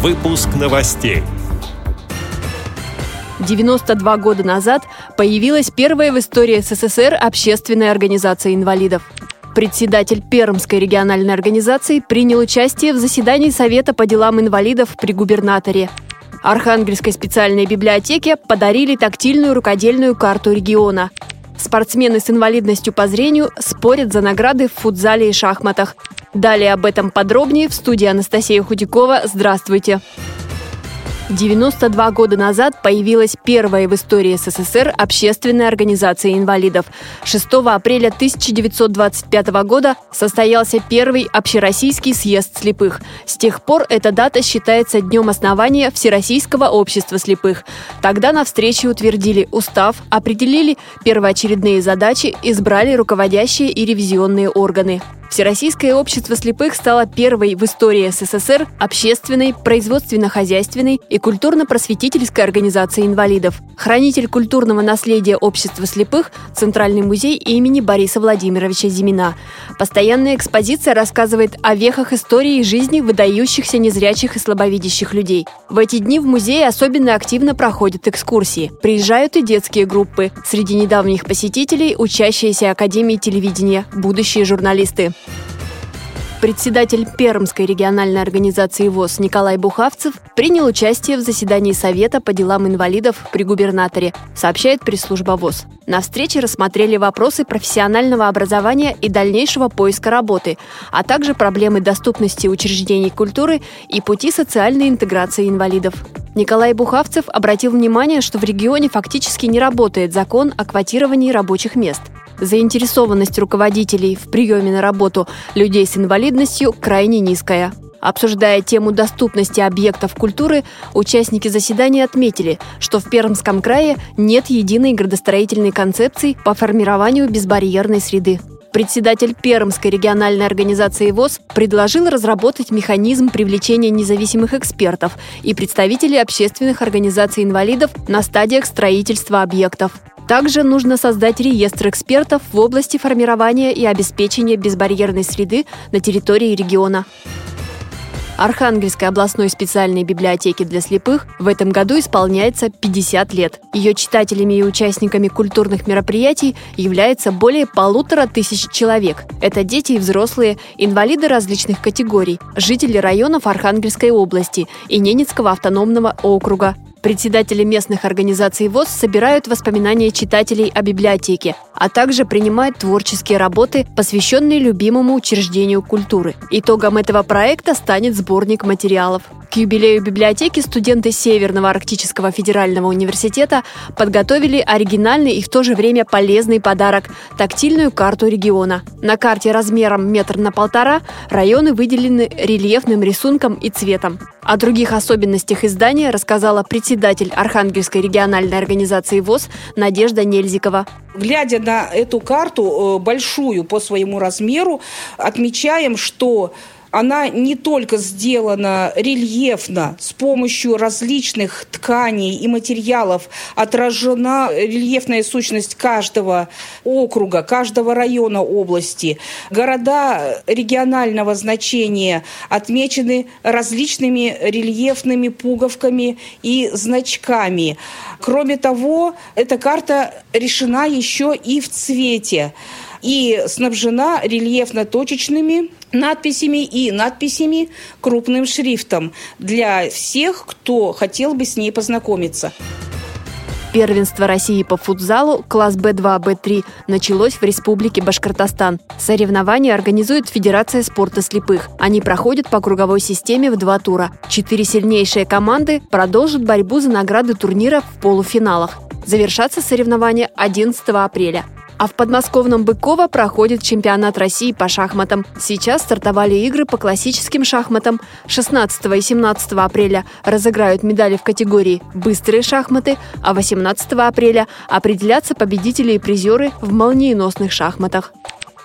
Выпуск новостей. 92 года назад появилась первая в истории СССР общественная организация инвалидов. Председатель Пермской региональной организации принял участие в заседании Совета по делам инвалидов при губернаторе. Архангельской специальной библиотеке подарили тактильную рукодельную карту региона. Спортсмены с инвалидностью по зрению спорят за награды в футзале и шахматах. Далее об этом подробнее в студии Анастасия Худякова. Здравствуйте! 92 года назад появилась первая в истории СССР общественная организация инвалидов. 6 апреля 1925 года состоялся первый общероссийский съезд слепых. С тех пор эта дата считается днем основания Всероссийского общества слепых. Тогда на встрече утвердили устав, определили первоочередные задачи, избрали руководящие и ревизионные органы. Всероссийское общество слепых стало первой в истории СССР общественной, производственно-хозяйственной и культурно-просветительской организацией инвалидов. Хранитель культурного наследия общества слепых – Центральный музей имени Бориса Владимировича Зимина. Постоянная экспозиция рассказывает о вехах истории и жизни выдающихся незрячих и слабовидящих людей. В эти дни в музее особенно активно проходят экскурсии. Приезжают и детские группы. Среди недавних посетителей – учащиеся Академии телевидения, будущие журналисты. Председатель Пермской региональной организации ВОЗ Николай Бухавцев принял участие в заседании Совета по делам инвалидов при губернаторе, сообщает пресс-служба ВОЗ. На встрече рассмотрели вопросы профессионального образования и дальнейшего поиска работы, а также проблемы доступности учреждений культуры и пути социальной интеграции инвалидов. Николай Бухавцев обратил внимание, что в регионе фактически не работает закон о квотировании рабочих мест – Заинтересованность руководителей в приеме на работу людей с инвалидностью крайне низкая. Обсуждая тему доступности объектов культуры, участники заседания отметили, что в Пермском крае нет единой градостроительной концепции по формированию безбарьерной среды. Председатель Пермской региональной организации ВОЗ предложил разработать механизм привлечения независимых экспертов и представителей общественных организаций инвалидов на стадиях строительства объектов. Также нужно создать реестр экспертов в области формирования и обеспечения безбарьерной среды на территории региона. Архангельской областной специальной библиотеке для слепых в этом году исполняется 50 лет. Ее читателями и участниками культурных мероприятий является более полутора тысяч человек. Это дети и взрослые, инвалиды различных категорий, жители районов Архангельской области и Ненецкого автономного округа, Председатели местных организаций ВОЗ собирают воспоминания читателей о библиотеке, а также принимают творческие работы, посвященные любимому учреждению культуры. Итогом этого проекта станет сборник материалов. К юбилею библиотеки студенты Северного Арктического федерального университета подготовили оригинальный и в то же время полезный подарок – тактильную карту региона. На карте размером метр на полтора районы выделены рельефным рисунком и цветом. О других особенностях издания рассказала председатель Архангельской региональной организации ВОЗ Надежда Нельзикова. Глядя на эту карту, э, большую по своему размеру, отмечаем, что она не только сделана рельефно, с помощью различных тканей и материалов отражена рельефная сущность каждого округа, каждого района области. Города регионального значения отмечены различными рельефными пуговками и значками. Кроме того, эта карта решена еще и в цвете и снабжена рельефно-точечными надписями и надписями крупным шрифтом для всех, кто хотел бы с ней познакомиться. Первенство России по футзалу класс Б2, Б3 началось в Республике Башкортостан. Соревнования организует Федерация спорта слепых. Они проходят по круговой системе в два тура. Четыре сильнейшие команды продолжат борьбу за награды турнира в полуфиналах. Завершатся соревнования 11 апреля. А в подмосковном Быково проходит чемпионат России по шахматам. Сейчас стартовали игры по классическим шахматам. 16 и 17 апреля разыграют медали в категории «Быстрые шахматы», а 18 апреля определятся победители и призеры в молниеносных шахматах.